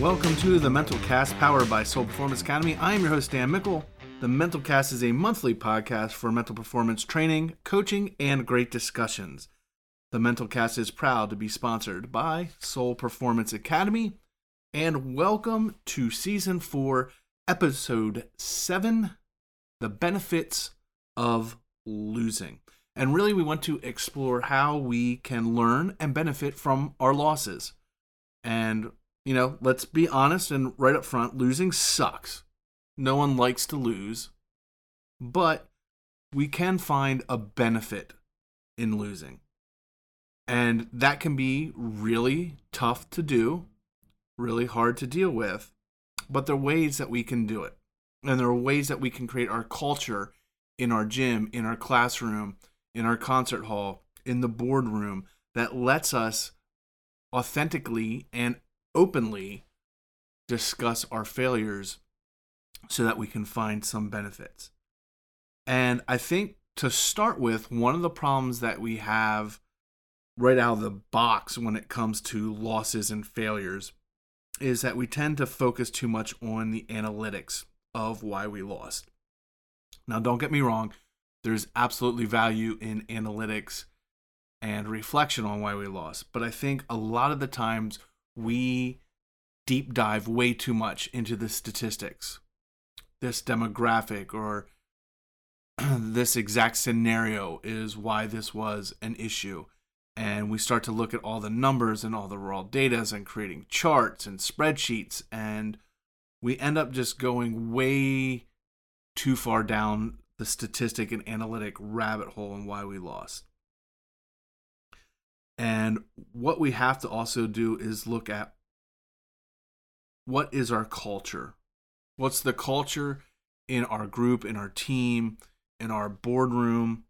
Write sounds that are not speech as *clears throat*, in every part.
welcome to the Mental Cast powered by Soul Performance Academy. I am your host, Dan Mickle. The Mental Cast is a monthly podcast for mental performance training, coaching, and great discussions. The Mental Cast is proud to be sponsored by Soul Performance Academy. And welcome to season four, episode seven The Benefits of Losing. And really, we want to explore how we can learn and benefit from our losses. And, you know, let's be honest and right up front losing sucks. No one likes to lose. But we can find a benefit in losing. And that can be really tough to do, really hard to deal with. But there are ways that we can do it. And there are ways that we can create our culture in our gym, in our classroom, in our concert hall, in the boardroom that lets us authentically and openly discuss our failures so that we can find some benefits. And I think to start with, one of the problems that we have right out of the box when it comes to losses and failures is that we tend to focus too much on the analytics of why we lost. Now, don't get me wrong, there's absolutely value in analytics and reflection on why we lost. But I think a lot of the times we deep dive way too much into the statistics, this demographic, or *clears throat* this exact scenario is why this was an issue. And we start to look at all the numbers and all the raw data and creating charts and spreadsheets. And we end up just going way too far down the statistic and analytic rabbit hole and why we lost. And what we have to also do is look at what is our culture? What's the culture in our group, in our team, in our boardroom?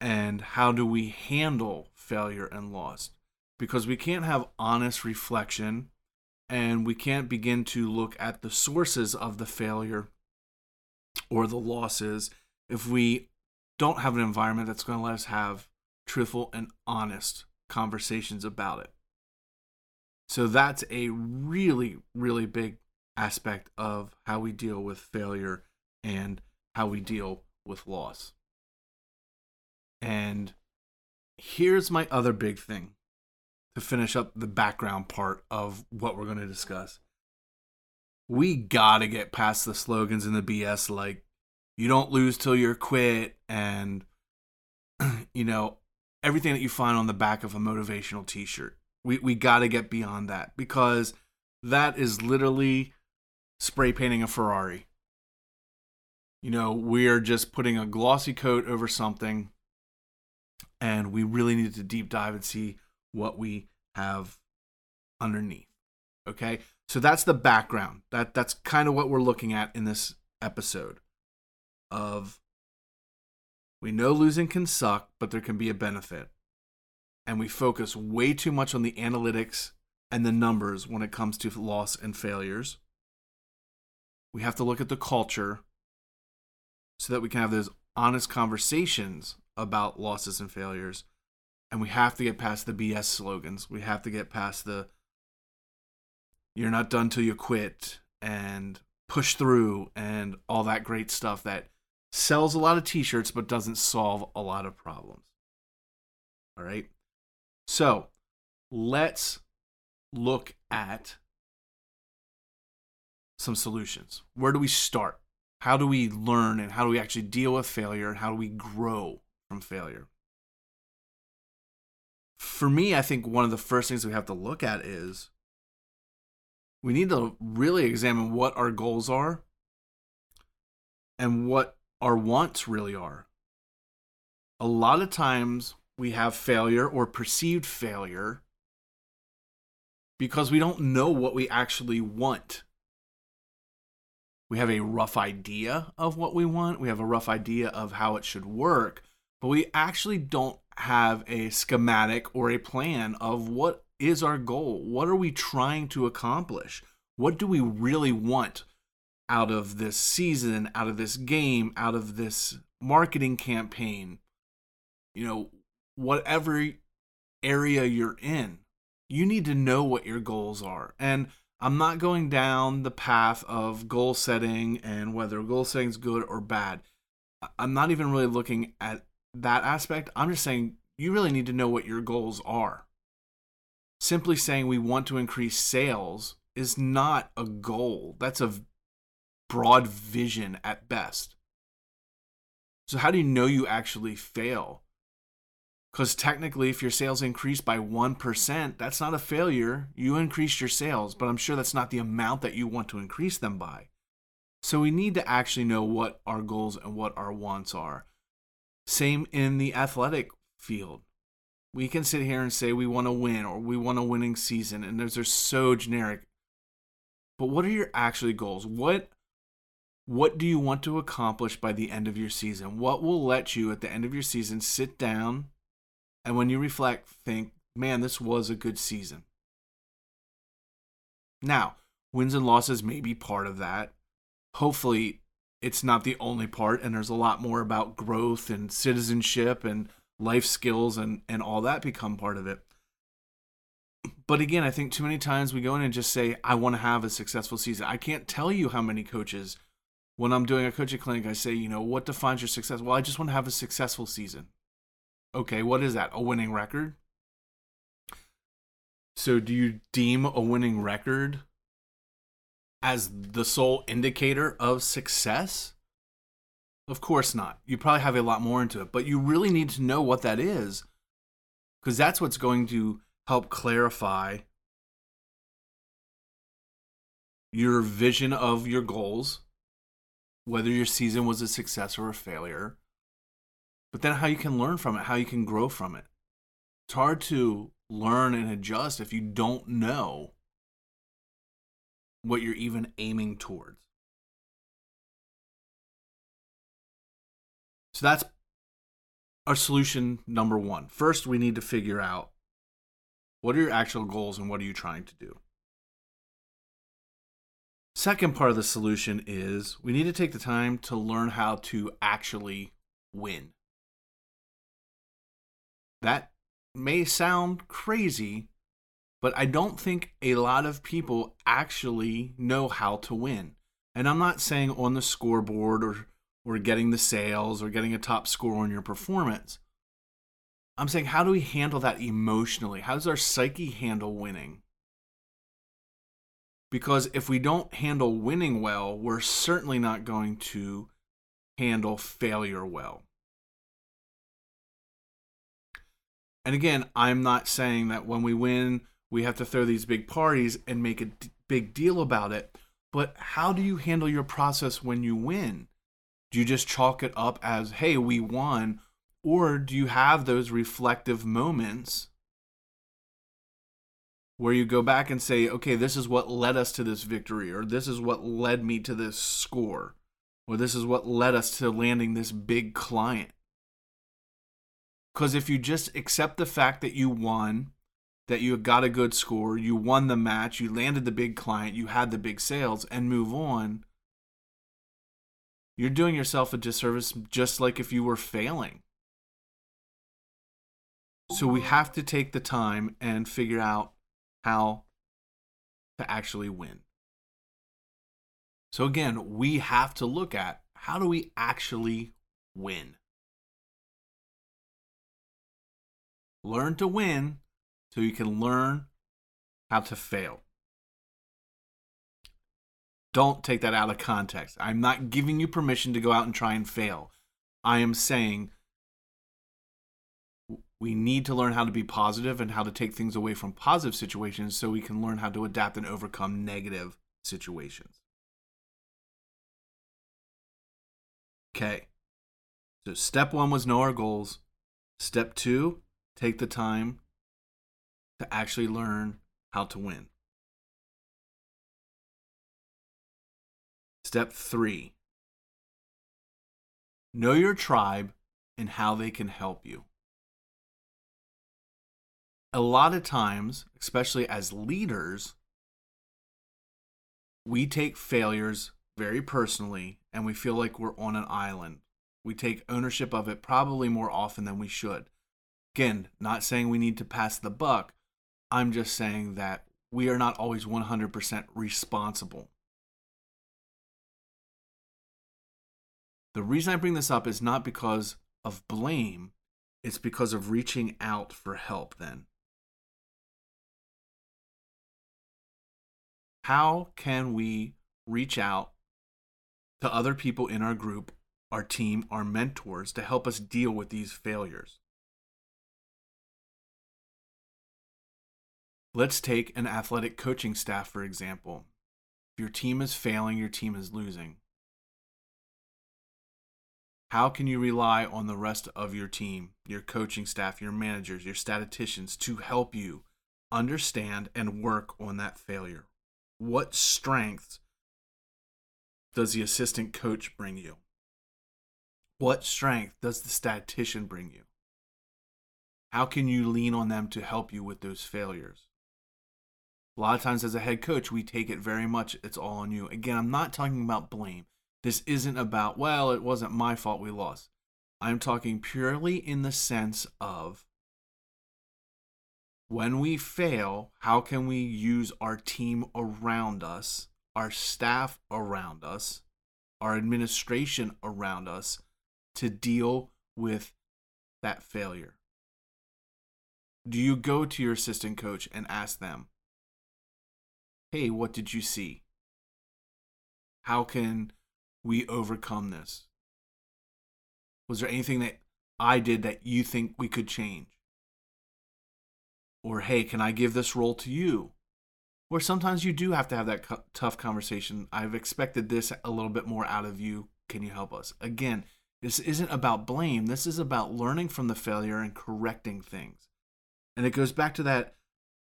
And how do we handle failure and loss? Because we can't have honest reflection and we can't begin to look at the sources of the failure or the losses if we don't have an environment that's going to let us have truthful and honest conversations about it. So that's a really, really big aspect of how we deal with failure and how we deal with loss. And here's my other big thing to finish up the background part of what we're going to discuss we gotta get past the slogans and the BS like you don't lose till you're quit and *clears throat* you know everything that you find on the back of a motivational t-shirt. We we gotta get beyond that because that is literally spray painting a Ferrari. You know, we are just putting a glossy coat over something and we really need to deep dive and see what we have underneath. Okay? So that's the background. That that's kind of what we're looking at in this episode of we know losing can suck, but there can be a benefit. And we focus way too much on the analytics and the numbers when it comes to loss and failures. We have to look at the culture so that we can have those honest conversations about losses and failures. And we have to get past the BS slogans. We have to get past the you're not done till you quit and push through and all that great stuff that sells a lot of t-shirts but doesn't solve a lot of problems. All right? So, let's look at some solutions. Where do we start? How do we learn and how do we actually deal with failure and how do we grow from failure? For me, I think one of the first things we have to look at is we need to really examine what our goals are and what our wants really are. A lot of times we have failure or perceived failure because we don't know what we actually want. We have a rough idea of what we want, we have a rough idea of how it should work, but we actually don't have a schematic or a plan of what is our goal? What are we trying to accomplish? What do we really want out of this season, out of this game, out of this marketing campaign? You know, whatever area you're in, you need to know what your goals are. And I'm not going down the path of goal setting and whether goal setting is good or bad. I'm not even really looking at that aspect. I'm just saying you really need to know what your goals are. Simply saying we want to increase sales is not a goal. That's a broad vision at best. So, how do you know you actually fail? Because technically, if your sales increase by 1%, that's not a failure. You increased your sales, but I'm sure that's not the amount that you want to increase them by. So, we need to actually know what our goals and what our wants are. Same in the athletic field. We can sit here and say we want to win or we want a winning season, and those are so generic. But what are your actually goals? What what do you want to accomplish by the end of your season? What will let you at the end of your season sit down and when you reflect, think, man, this was a good season? Now, wins and losses may be part of that. Hopefully, it's not the only part, and there's a lot more about growth and citizenship and life skills and, and all that become part of it. But again, I think too many times we go in and just say, I want to have a successful season. I can't tell you how many coaches when I'm doing a coaching clinic, I say, you know, what defines your success? Well, I just want to have a successful season. Okay, what is that? A winning record? So, do you deem a winning record as the sole indicator of success? Of course not. You probably have a lot more into it, but you really need to know what that is because that's what's going to help clarify your vision of your goals whether your season was a success or a failure, but then how you can learn from it, how you can grow from it. It's hard to learn and adjust if you don't know what you're even aiming towards. So that's our solution number one. First, we need to figure out what are your actual goals and what are you trying to do. Second part of the solution is we need to take the time to learn how to actually win. That may sound crazy, but I don't think a lot of people actually know how to win. And I'm not saying on the scoreboard or or getting the sales or getting a top score on your performance. I'm saying how do we handle that emotionally? How does our psyche handle winning? Because if we don't handle winning well, we're certainly not going to handle failure well. And again, I'm not saying that when we win, we have to throw these big parties and make a d- big deal about it. But how do you handle your process when you win? Do you just chalk it up as, hey, we won? Or do you have those reflective moments where you go back and say, okay, this is what led us to this victory, or this is what led me to this score, or this is what led us to landing this big client. Because if you just accept the fact that you won, that you got a good score, you won the match, you landed the big client, you had the big sales, and move on, you're doing yourself a disservice just like if you were failing. So we have to take the time and figure out how to actually win. So, again, we have to look at how do we actually win? Learn to win so you can learn how to fail. Don't take that out of context. I'm not giving you permission to go out and try and fail. I am saying we need to learn how to be positive and how to take things away from positive situations so we can learn how to adapt and overcome negative situations. Okay. So, step one was know our goals. Step two, take the time to actually learn how to win. Step three, know your tribe and how they can help you a lot of times, especially as leaders, we take failures very personally and we feel like we're on an island. We take ownership of it probably more often than we should. Again, not saying we need to pass the buck, I'm just saying that we are not always 100% responsible. The reason I bring this up is not because of blame, it's because of reaching out for help then. How can we reach out to other people in our group, our team, our mentors to help us deal with these failures? Let's take an athletic coaching staff, for example. If your team is failing, your team is losing. How can you rely on the rest of your team, your coaching staff, your managers, your statisticians to help you understand and work on that failure? What strengths does the assistant coach bring you? What strength does the statistician bring you? How can you lean on them to help you with those failures? A lot of times, as a head coach, we take it very much, it's all on you. Again, I'm not talking about blame. This isn't about, well, it wasn't my fault we lost. I'm talking purely in the sense of when we fail, how can we use our team around us, our staff around us, our administration around us to deal with that failure? Do you go to your assistant coach and ask them, hey, what did you see? How can we overcome this? Was there anything that I did that you think we could change? Or, hey, can I give this role to you? Or sometimes you do have to have that tough conversation. I've expected this a little bit more out of you. Can you help us? Again, this isn't about blame. This is about learning from the failure and correcting things. And it goes back to that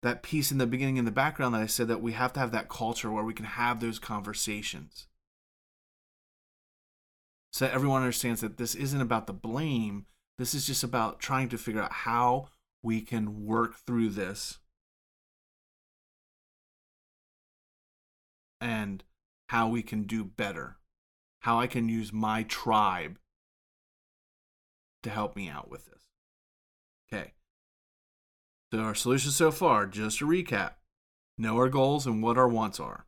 that piece in the beginning in the background that I said that we have to have that culture where we can have those conversations. So that everyone understands that this isn't about the blame. This is just about trying to figure out how we can work through this and how we can do better. How I can use my tribe to help me out with this. Okay. So, our solutions so far, just to recap know our goals and what our wants are.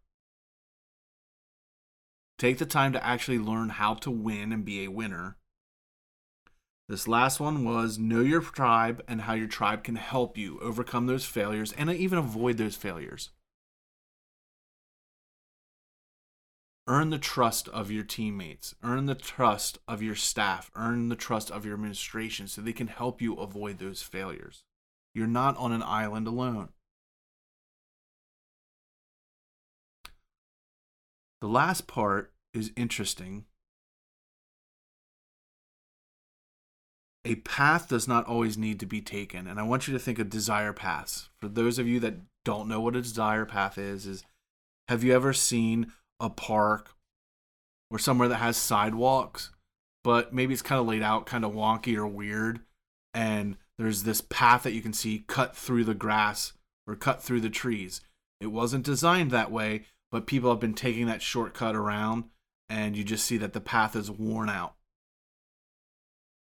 Take the time to actually learn how to win and be a winner. This last one was know your tribe and how your tribe can help you overcome those failures and even avoid those failures. Earn the trust of your teammates, earn the trust of your staff, earn the trust of your administration so they can help you avoid those failures. You're not on an island alone. The last part is interesting. A path does not always need to be taken, and I want you to think of desire paths. For those of you that don't know what a desire path is, is have you ever seen a park or somewhere that has sidewalks, but maybe it's kind of laid out kind of wonky or weird, and there's this path that you can see cut through the grass or cut through the trees. It wasn't designed that way, but people have been taking that shortcut around, and you just see that the path is worn out.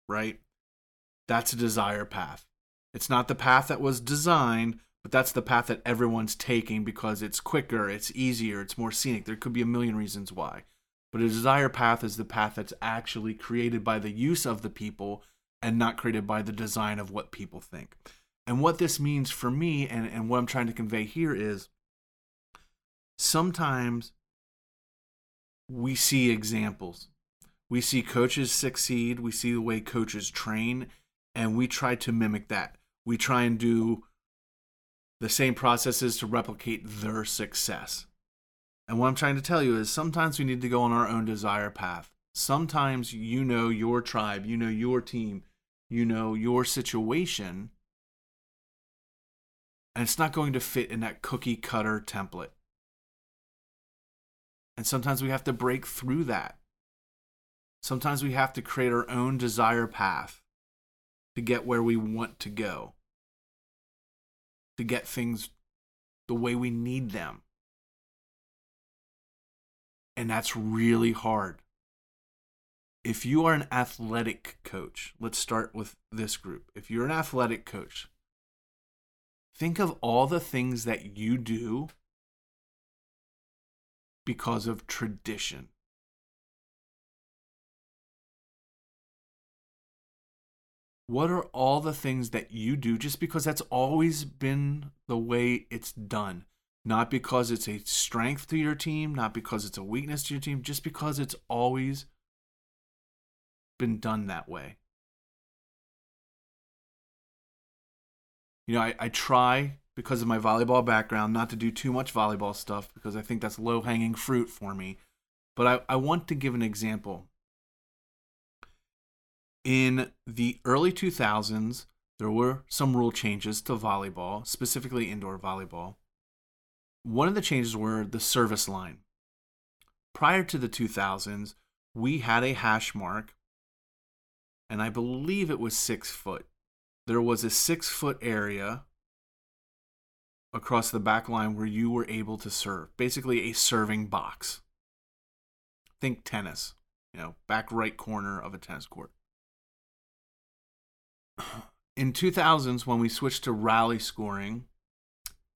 Right? That's a desire path. It's not the path that was designed, but that's the path that everyone's taking because it's quicker, it's easier, it's more scenic. There could be a million reasons why. But a desire path is the path that's actually created by the use of the people and not created by the design of what people think. And what this means for me and, and what I'm trying to convey here is sometimes we see examples. We see coaches succeed, we see the way coaches train, and we try to mimic that. We try and do the same processes to replicate their success. And what I'm trying to tell you is sometimes we need to go on our own desire path. Sometimes you know your tribe, you know your team, you know your situation, and it's not going to fit in that cookie cutter template. And sometimes we have to break through that. Sometimes we have to create our own desire path to get where we want to go, to get things the way we need them. And that's really hard if you are an athletic coach, let's start with this group. If you're an athletic coach, think of all the things that you do because of tradition. What are all the things that you do just because that's always been the way it's done? Not because it's a strength to your team, not because it's a weakness to your team, just because it's always been done that way. You know, I, I try because of my volleyball background not to do too much volleyball stuff because I think that's low hanging fruit for me. But I, I want to give an example in the early 2000s, there were some rule changes to volleyball, specifically indoor volleyball. One of the changes were the service line. Prior to the 2000s, we had a hash mark, and I believe it was six foot. There was a six foot area across the back line where you were able to serve, basically a serving box. Think tennis, you know, back right corner of a tennis court in 2000s when we switched to rally scoring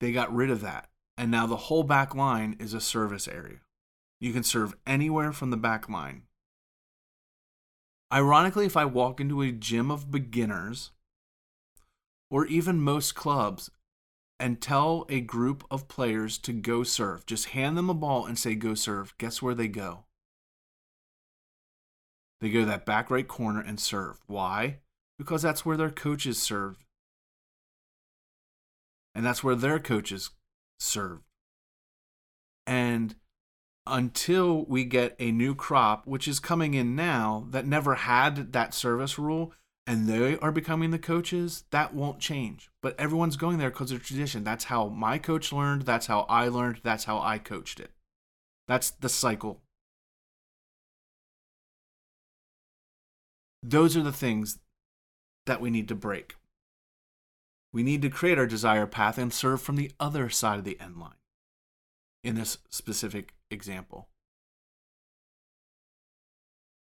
they got rid of that. And now the whole back line is a service area. You can serve anywhere from the back line. Ironically if i walk into a gym of beginners or even most clubs and tell a group of players to go serve just hand them a ball and say go serve guess where they go? They go to that back right corner and serve. Why because that's where their coaches serve. And that's where their coaches serve. And until we get a new crop, which is coming in now, that never had that service rule, and they are becoming the coaches, that won't change. But everyone's going there because of tradition. That's how my coach learned. That's how I learned. That's how I coached it. That's the cycle. Those are the things that we need to break. We need to create our desire path and serve from the other side of the end line in this specific example.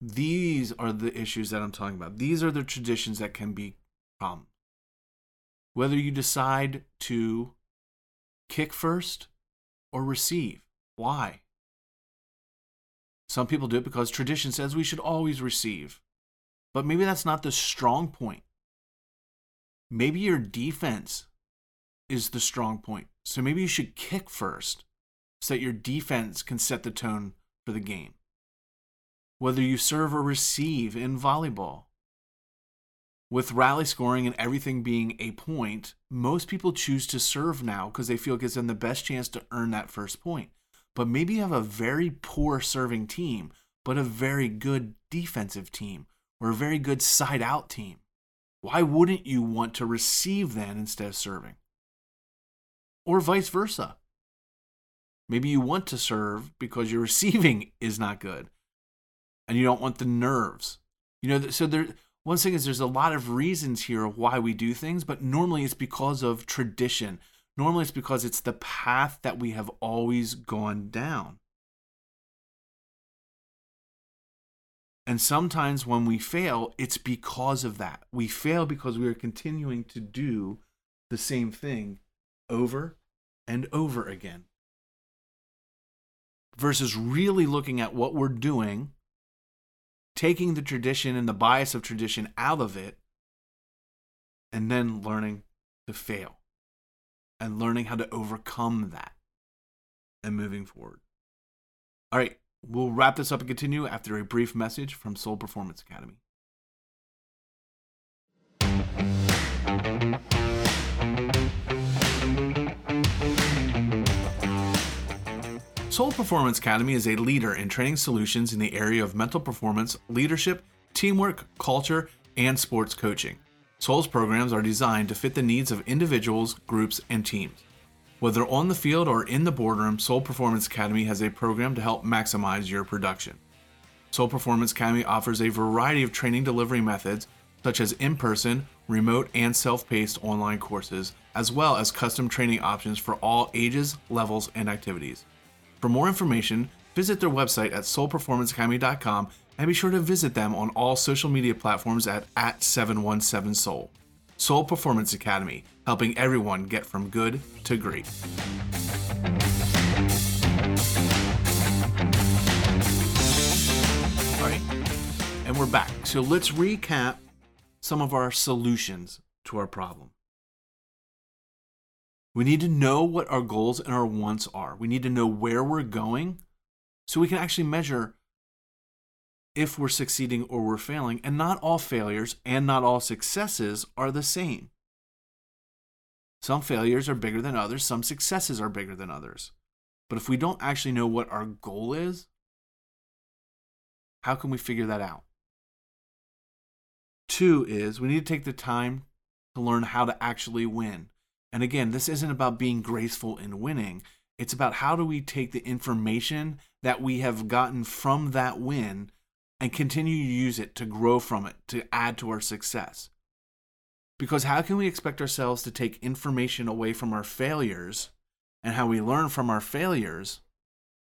These are the issues that I'm talking about. These are the traditions that can be problems. Whether you decide to kick first or receive. Why? Some people do it because tradition says we should always receive. But maybe that's not the strong point. Maybe your defense is the strong point. So maybe you should kick first so that your defense can set the tone for the game. Whether you serve or receive in volleyball. With rally scoring and everything being a point, most people choose to serve now because they feel it gives them the best chance to earn that first point. But maybe you have a very poor serving team, but a very good defensive team we're a very good side out team. Why wouldn't you want to receive then instead of serving? Or vice versa. Maybe you want to serve because your *laughs* receiving is not good and you don't want the nerves. You know, so there one thing is there's a lot of reasons here why we do things, but normally it's because of tradition. Normally it's because it's the path that we have always gone down. And sometimes when we fail, it's because of that. We fail because we are continuing to do the same thing over and over again. Versus really looking at what we're doing, taking the tradition and the bias of tradition out of it, and then learning to fail and learning how to overcome that and moving forward. All right, We'll wrap this up and continue after a brief message from Soul Performance Academy. Soul Performance Academy is a leader in training solutions in the area of mental performance, leadership, teamwork, culture, and sports coaching. Soul's programs are designed to fit the needs of individuals, groups, and teams. Whether on the field or in the boardroom, Soul Performance Academy has a program to help maximize your production. Soul Performance Academy offers a variety of training delivery methods, such as in person, remote, and self paced online courses, as well as custom training options for all ages, levels, and activities. For more information, visit their website at soulperformanceacademy.com and be sure to visit them on all social media platforms at, at 717soul. Soul Performance Academy, helping everyone get from good to great. All right, and we're back. So let's recap some of our solutions to our problem. We need to know what our goals and our wants are. We need to know where we're going so we can actually measure if we're succeeding or we're failing. And not all failures and not all successes are the same. Some failures are bigger than others, some successes are bigger than others. But if we don't actually know what our goal is, how can we figure that out? Two is we need to take the time to learn how to actually win. And again, this isn't about being graceful in winning. It's about how do we take the information that we have gotten from that win and continue to use it to grow from it, to add to our success. Because how can we expect ourselves to take information away from our failures and how we learn from our failures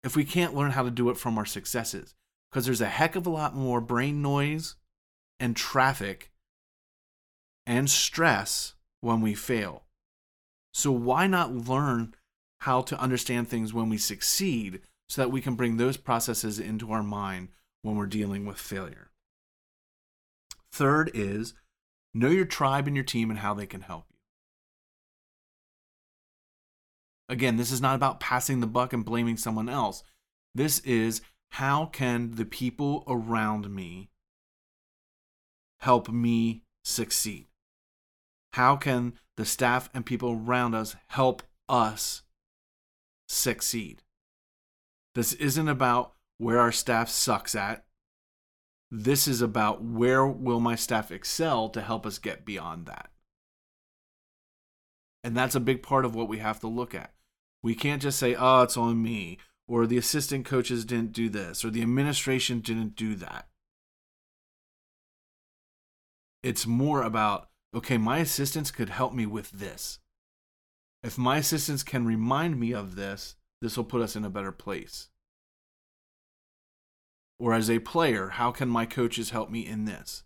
if we can't learn how to do it from our successes? Because there's a heck of a lot more brain noise and traffic and stress when we fail. So, why not learn how to understand things when we succeed so that we can bring those processes into our mind when we're dealing with failure. Third is know your tribe and your team and how they can help you. Again, this is not about passing the buck and blaming someone else. This is how can the people around me help me succeed? How can the staff and people around us help us succeed? This isn't about where our staff sucks at. This is about where will my staff excel to help us get beyond that. And that's a big part of what we have to look at. We can't just say, oh, it's on me, or the assistant coaches didn't do this, or the administration didn't do that. It's more about, okay, my assistants could help me with this. If my assistants can remind me of this, this will put us in a better place. Or as a player, how can my coaches help me in this?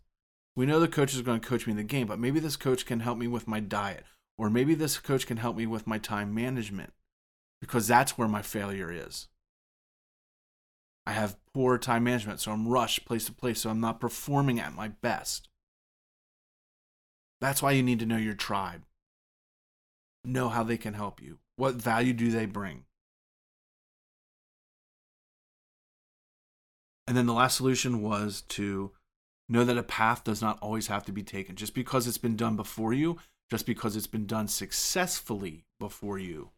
We know the coach is going to coach me in the game, but maybe this coach can help me with my diet. Or maybe this coach can help me with my time management because that's where my failure is. I have poor time management, so I'm rushed place to place, so I'm not performing at my best. That's why you need to know your tribe. Know how they can help you. What value do they bring? And then the last solution was to know that a path does not always have to be taken. Just because it's been done before you, just because it's been done successfully before you,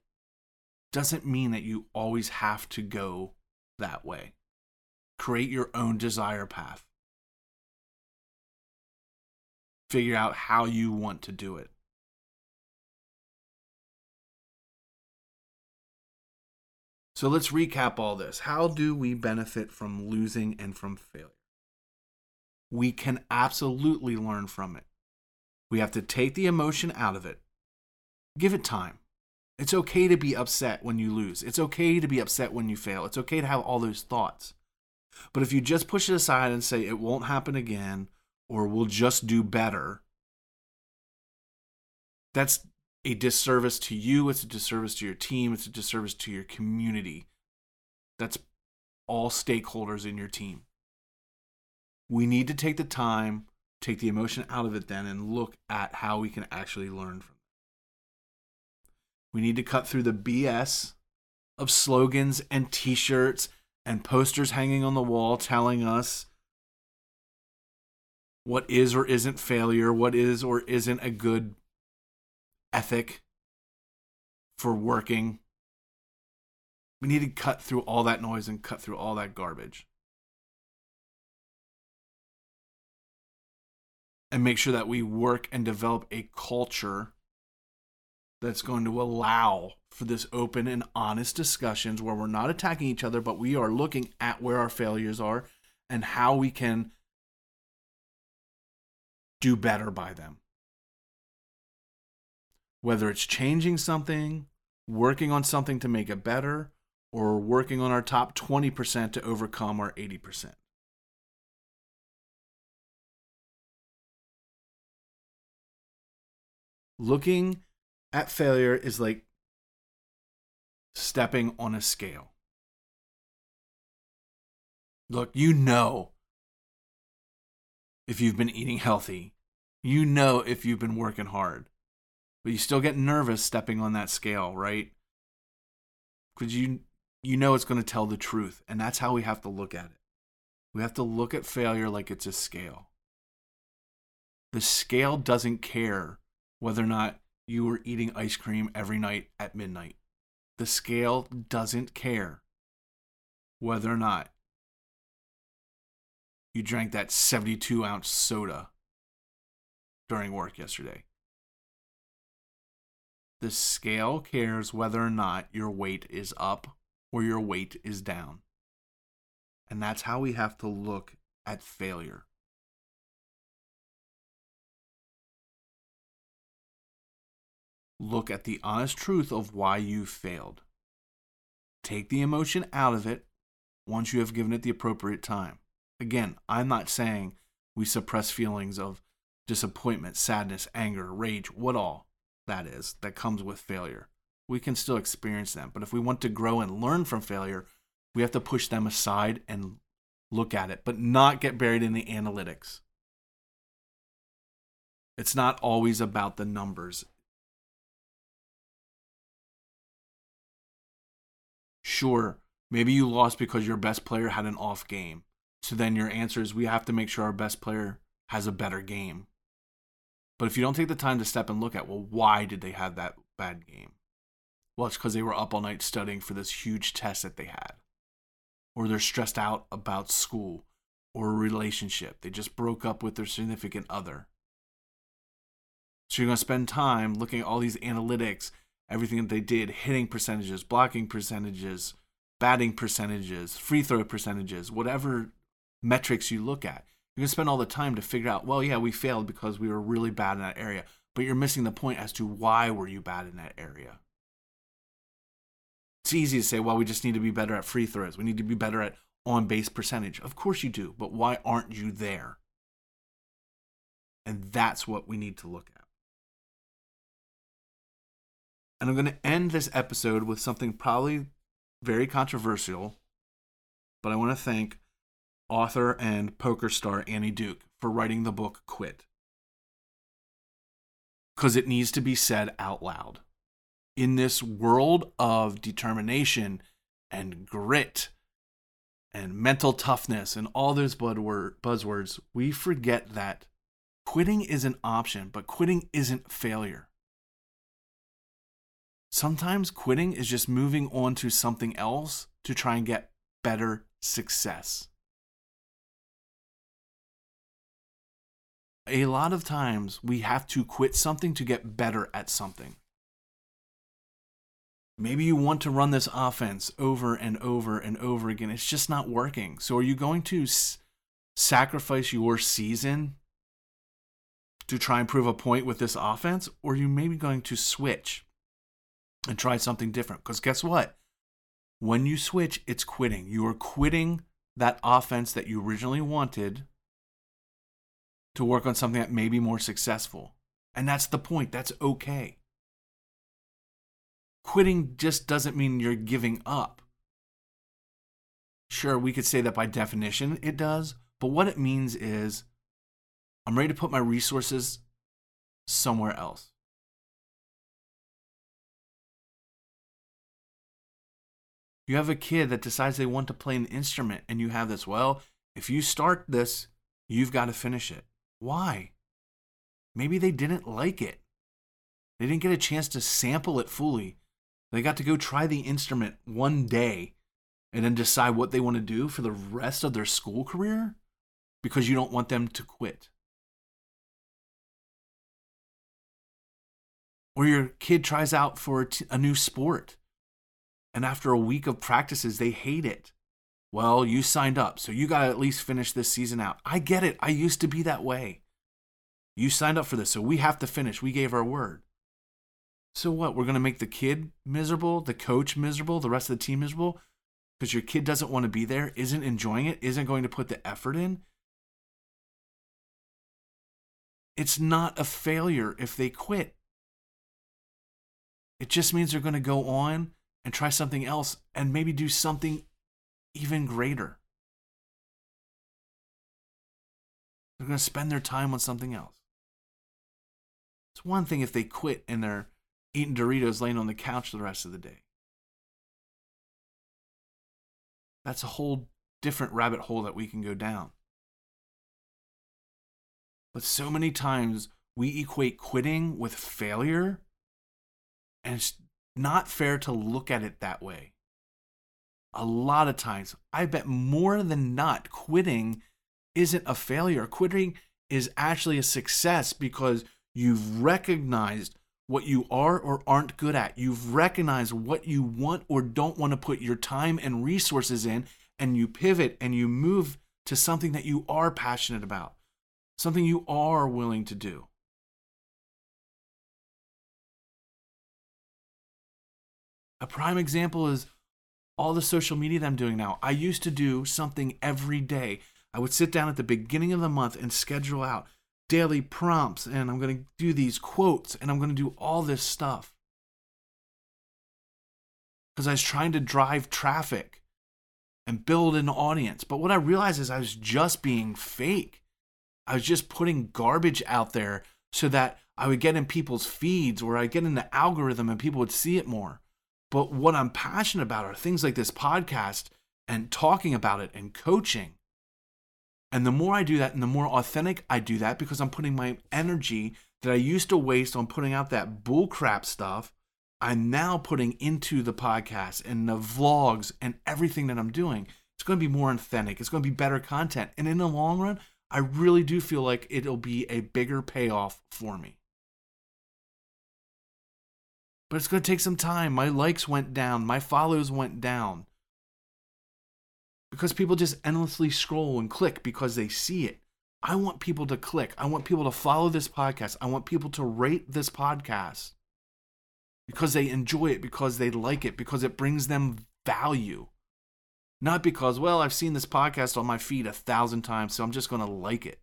doesn't mean that you always have to go that way. Create your own desire path. Figure out how you want to do it. So let's recap all this. How do we benefit from losing and from failure? We can absolutely learn from it. We have to take the emotion out of it. Give it time. It's okay to be upset when you lose. It's okay to be upset when you fail. It's okay to have all those thoughts. But if you just push it aside and say it won't happen again or we'll just do better, that's a disservice to you, it's a disservice to your team, it's a disservice to your community. That's all stakeholders in your team. We need to take the time, take the emotion out of it then, and look at how we can actually learn from it. We need to cut through the BS of slogans and t shirts and posters hanging on the wall telling us what is or isn't failure, what is or isn't a good ethic for working. We need to cut through all that noise and cut through all that garbage. And make sure that we work and develop a culture that's going to allow for this open and honest discussions where we're not attacking each other, but we are looking at where our failures are and how we can do better by them whether it's changing something, working on something to make it better, or working on our top 20% to overcome our 80%. Looking at failure is like stepping on a scale. Look, you know if you've been eating healthy, you know if you've been working hard, but you still get nervous stepping on that scale, right? Because you you know it's going to tell the truth, and that's how we have to look at it. We have to look at failure like it's a scale. The scale doesn't care whether or not you were eating ice cream every night at midnight. The scale doesn't care whether or not you drank that 72 ounce soda during work yesterday. The scale cares whether or not your weight is up or your weight is down. And that's how we have to look at failure. Look at the honest truth of why you failed. Take the emotion out of it once you have given it the appropriate time. Again, I'm not saying we suppress feelings of disappointment, sadness, anger, rage, what all that is that comes with failure. We can still experience them. But if we want to grow and learn from failure, we have to push them aside and look at it, but not get buried in the analytics. It's not always about the numbers. Sure, maybe you lost because your best player had an off game. So then your answer is we have to make sure our best player has a better game. But if you don't take the time to step and look at, well, why did they have that bad game? Well, it's because they were up all night studying for this huge test that they had. Or they're stressed out about school or a relationship. They just broke up with their significant other. So you're going to spend time looking at all these analytics, everything that they did, hitting percentages, blocking percentages, batting percentages, free throw percentages, whatever metrics you look at. You're going to spend all the time to figure out, well, yeah, we failed because we were really bad in that area, but you're missing the point as to why were you bad in that area. It's easy to say, well, we just need to be better at free throws. We need to be better at on base percentage. Of course you do, but why aren't you there? And that's what we need to look at. And I'm going to end this episode with something probably very controversial, but I want to thank author and poker star Annie Duke for writing the book Quit. Because it needs to be said out loud. In this world of determination and grit and mental toughness and all those buzzwords, we forget that quitting is an option, but quitting isn't failure. Sometimes quitting is just moving on to something else to try and get better success. A lot of times we have to quit something to get better at something. Maybe you want to run this offense over and over and over again. It's just not working. So, are you going to s- sacrifice your season to try and prove a point with this offense? Or are you maybe going to switch and try something different. Because guess what? When you switch, it's quitting. You are quitting that offense that you originally wanted to work on something that may be more successful. And that's the point. That's okay. Quitting just doesn't mean you're giving up. Sure, we could say that by definition it does, but what it means is I'm ready to put my resources somewhere else. You have a kid that decides they want to play an instrument, and you have this. Well, if you start this, you've got to finish it. Why? Maybe they didn't like it. They didn't get a chance to sample it fully. They got to go try the instrument one day and then decide what they want to do for the rest of their school career because you don't want them to quit. Or your kid tries out for a, new sport and after a week of practices, they hate it. Well, you signed up, so you got to at least finish this season out. I get it. I used to be that way. You signed up for this, so we have to finish. We gave our word. So what? We're going to make the kid miserable, the coach miserable, the rest of the team miserable because your kid doesn't want to be there, isn't enjoying it, isn't going to put the effort in. It's not a failure if they quit. It just means they're going to go on and try something else and maybe do something even greater. They're going to spend their time on something else. It's one thing if they quit and they're eating Doritos laying on the couch the rest of the day. That's a whole different rabbit hole that we can go down. But so many times we equate quitting with failure, and it's not fair to look at it that way. A lot of times, I bet more than not, quitting isn't a failure. Quitting is actually a success because you've recognized what you are or aren't good at. You've recognized what you want or don't want to put your time and resources in, and you pivot and you move to something that you are passionate about, something you are willing to do. A prime example is all the social media that I'm doing now. I used to do something every day. I would sit down at the beginning of the month and schedule out daily prompts, and I'm going to do these quotes, and I'm going to do all this stuff. Because I was trying to drive traffic and build an audience. But what I realized is I was just being fake. I was just putting garbage out there so that I would get in people's feeds or I'd get in the algorithm and people would see it more. But what I'm passionate about are things like this podcast and talking about it and coaching. And the more I do that and the more authentic I do that because I'm putting my energy that I used to waste on putting out that bullcrap stuff, I'm now putting into the podcast and the vlogs and everything that I'm doing. It's going to be more authentic. It's going to be better content. And in the long run, I really do feel like it'll be a bigger payoff for me. But it's going to take some time. My likes went down, my follows went down because people just endlessly scroll and click because they see it. I want people to click. I want people to follow this podcast. I want people to rate this podcast because they enjoy it, because they like it, because it brings them value. Not because, well, I've seen this podcast on my feed a thousand times, so I'm just going to like it.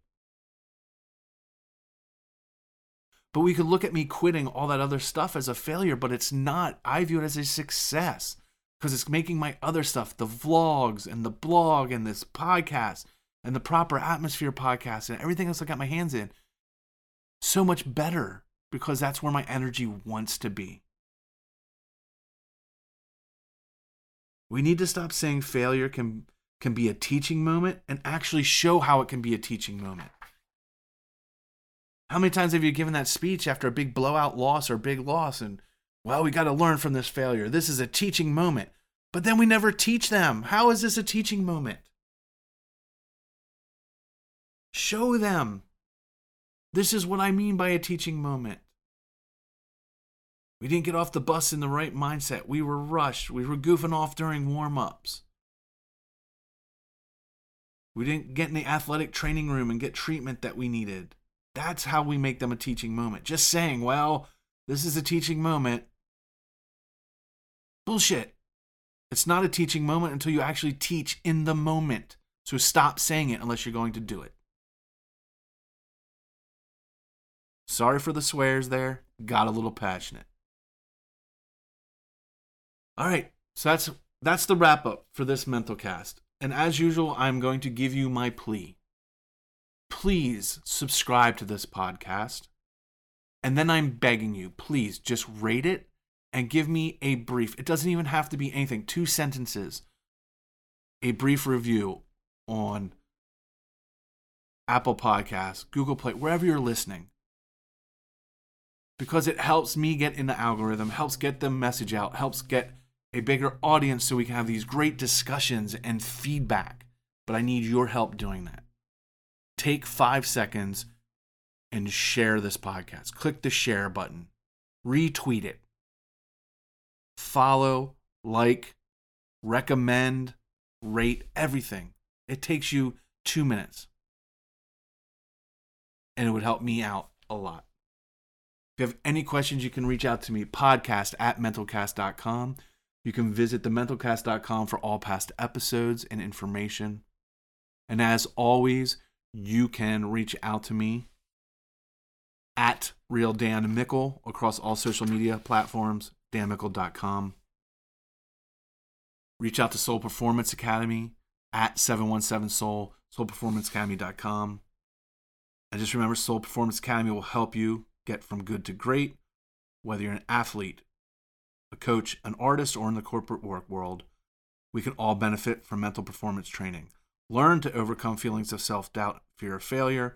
But we could look at me quitting all that other stuff as a failure, but it's not. I view it as a success because it's making my other stuff, the vlogs and the blog and this podcast and the proper atmosphere podcast and everything else I got my hands in, so much better because that's where my energy wants to be. We need to stop saying failure can can be a teaching moment and actually show how it can be a teaching moment. How many times have you given that speech after a big blowout loss or big loss and well, we got to learn from this failure. This is a teaching moment. But then we never teach them. How is this a teaching moment? Show them. This is what I mean by a teaching moment. We didn't get off the bus in the right mindset. We were rushed. We were goofing off during warm ups. We didn't get in the athletic training room and get treatment that we needed. That's how we make them a teaching moment. Just saying, well, this is a teaching moment. Bullshit. It's not a teaching moment until you actually teach in the moment. So stop saying it unless you're going to do it. Sorry for the swears there. Got a little passionate. All right, so that's that's the wrap up for this mental cast. And as usual, I'm going to give you my plea. Please subscribe to this podcast. And then I'm begging you, please just rate it and give me a brief. It doesn't even have to be anything, two sentences. A brief review on Apple Podcasts, Google Play, wherever you're listening. Because it helps me get in the algorithm, helps get the message out, helps get a bigger audience so we can have these great discussions and feedback. But I need your help doing that. Take five seconds and share this podcast. Click the share button, retweet it follow, like, recommend, rate, everything. It takes you two minutes. And it would help me out a lot. If you have any questions, you can reach out to me, podcast at mentalcast.com. You can visit thementalcast.com for all past episodes and information. And as always, you can reach out to me at Real Dan Mickle across all social media platforms. danmickle.com. Reach out to Soul Performance Academy at 717soul, soulperformanceacademy.com. And just remember, Soul Performance Academy will help you get from good to great, whether you're an athlete, a coach, an artist, or in the corporate work world. We can all benefit from mental performance training. Learn to overcome feelings of self doubt, fear of failure,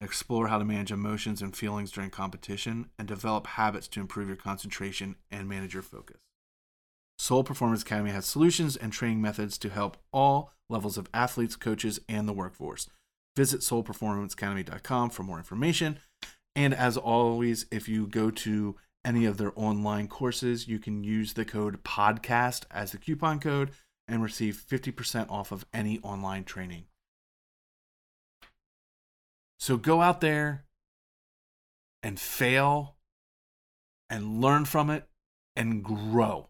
explore how to manage emotions and feelings during competition, and develop habits to improve your concentration and manage your focus. Soul Performance Academy has solutions and training methods to help all levels of athletes, coaches, and the workforce. Visit soulperformanceacademy.com for more information. And as always, if you go to any of their online courses, you can use the code PODCAST as the coupon code and receive 50% off of any online training. So go out there and fail and learn from it and grow.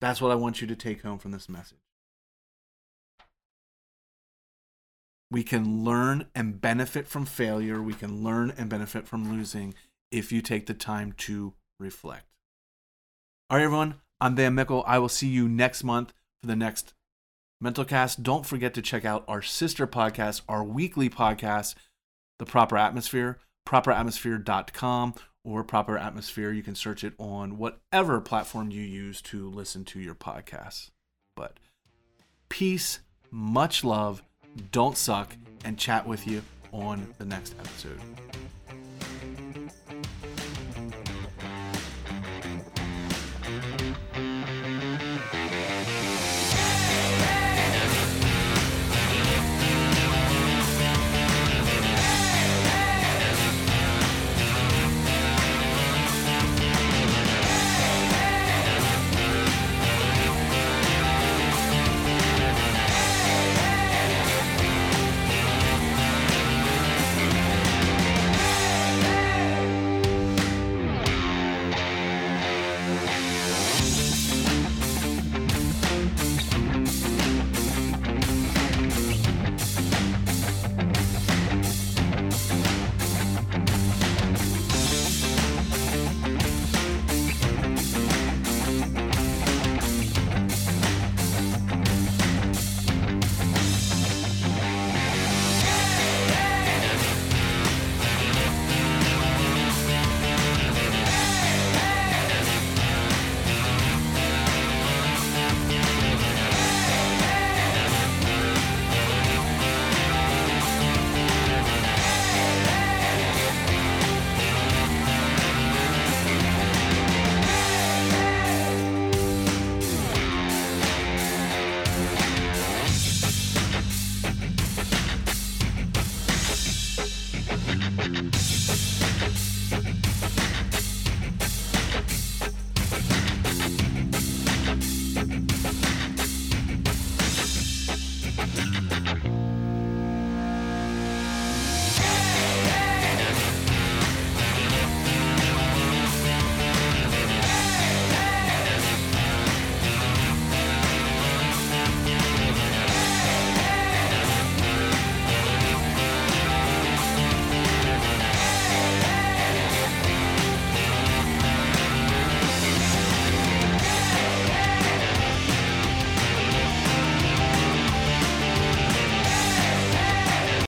That's what I want you to take home from this message. We can learn and benefit from failure. We can learn and benefit from losing if you take the time to reflect. All right, everyone. I'm Dan Mickle. I will see you next month for the next Mental Cast. Don't forget to check out our sister podcast, our weekly podcast, The Proper Atmosphere, properatmosphere.com or Proper Atmosphere. You can search it on whatever platform you use to listen to your podcasts. But peace, much love, don't suck, and chat with you on the next episode.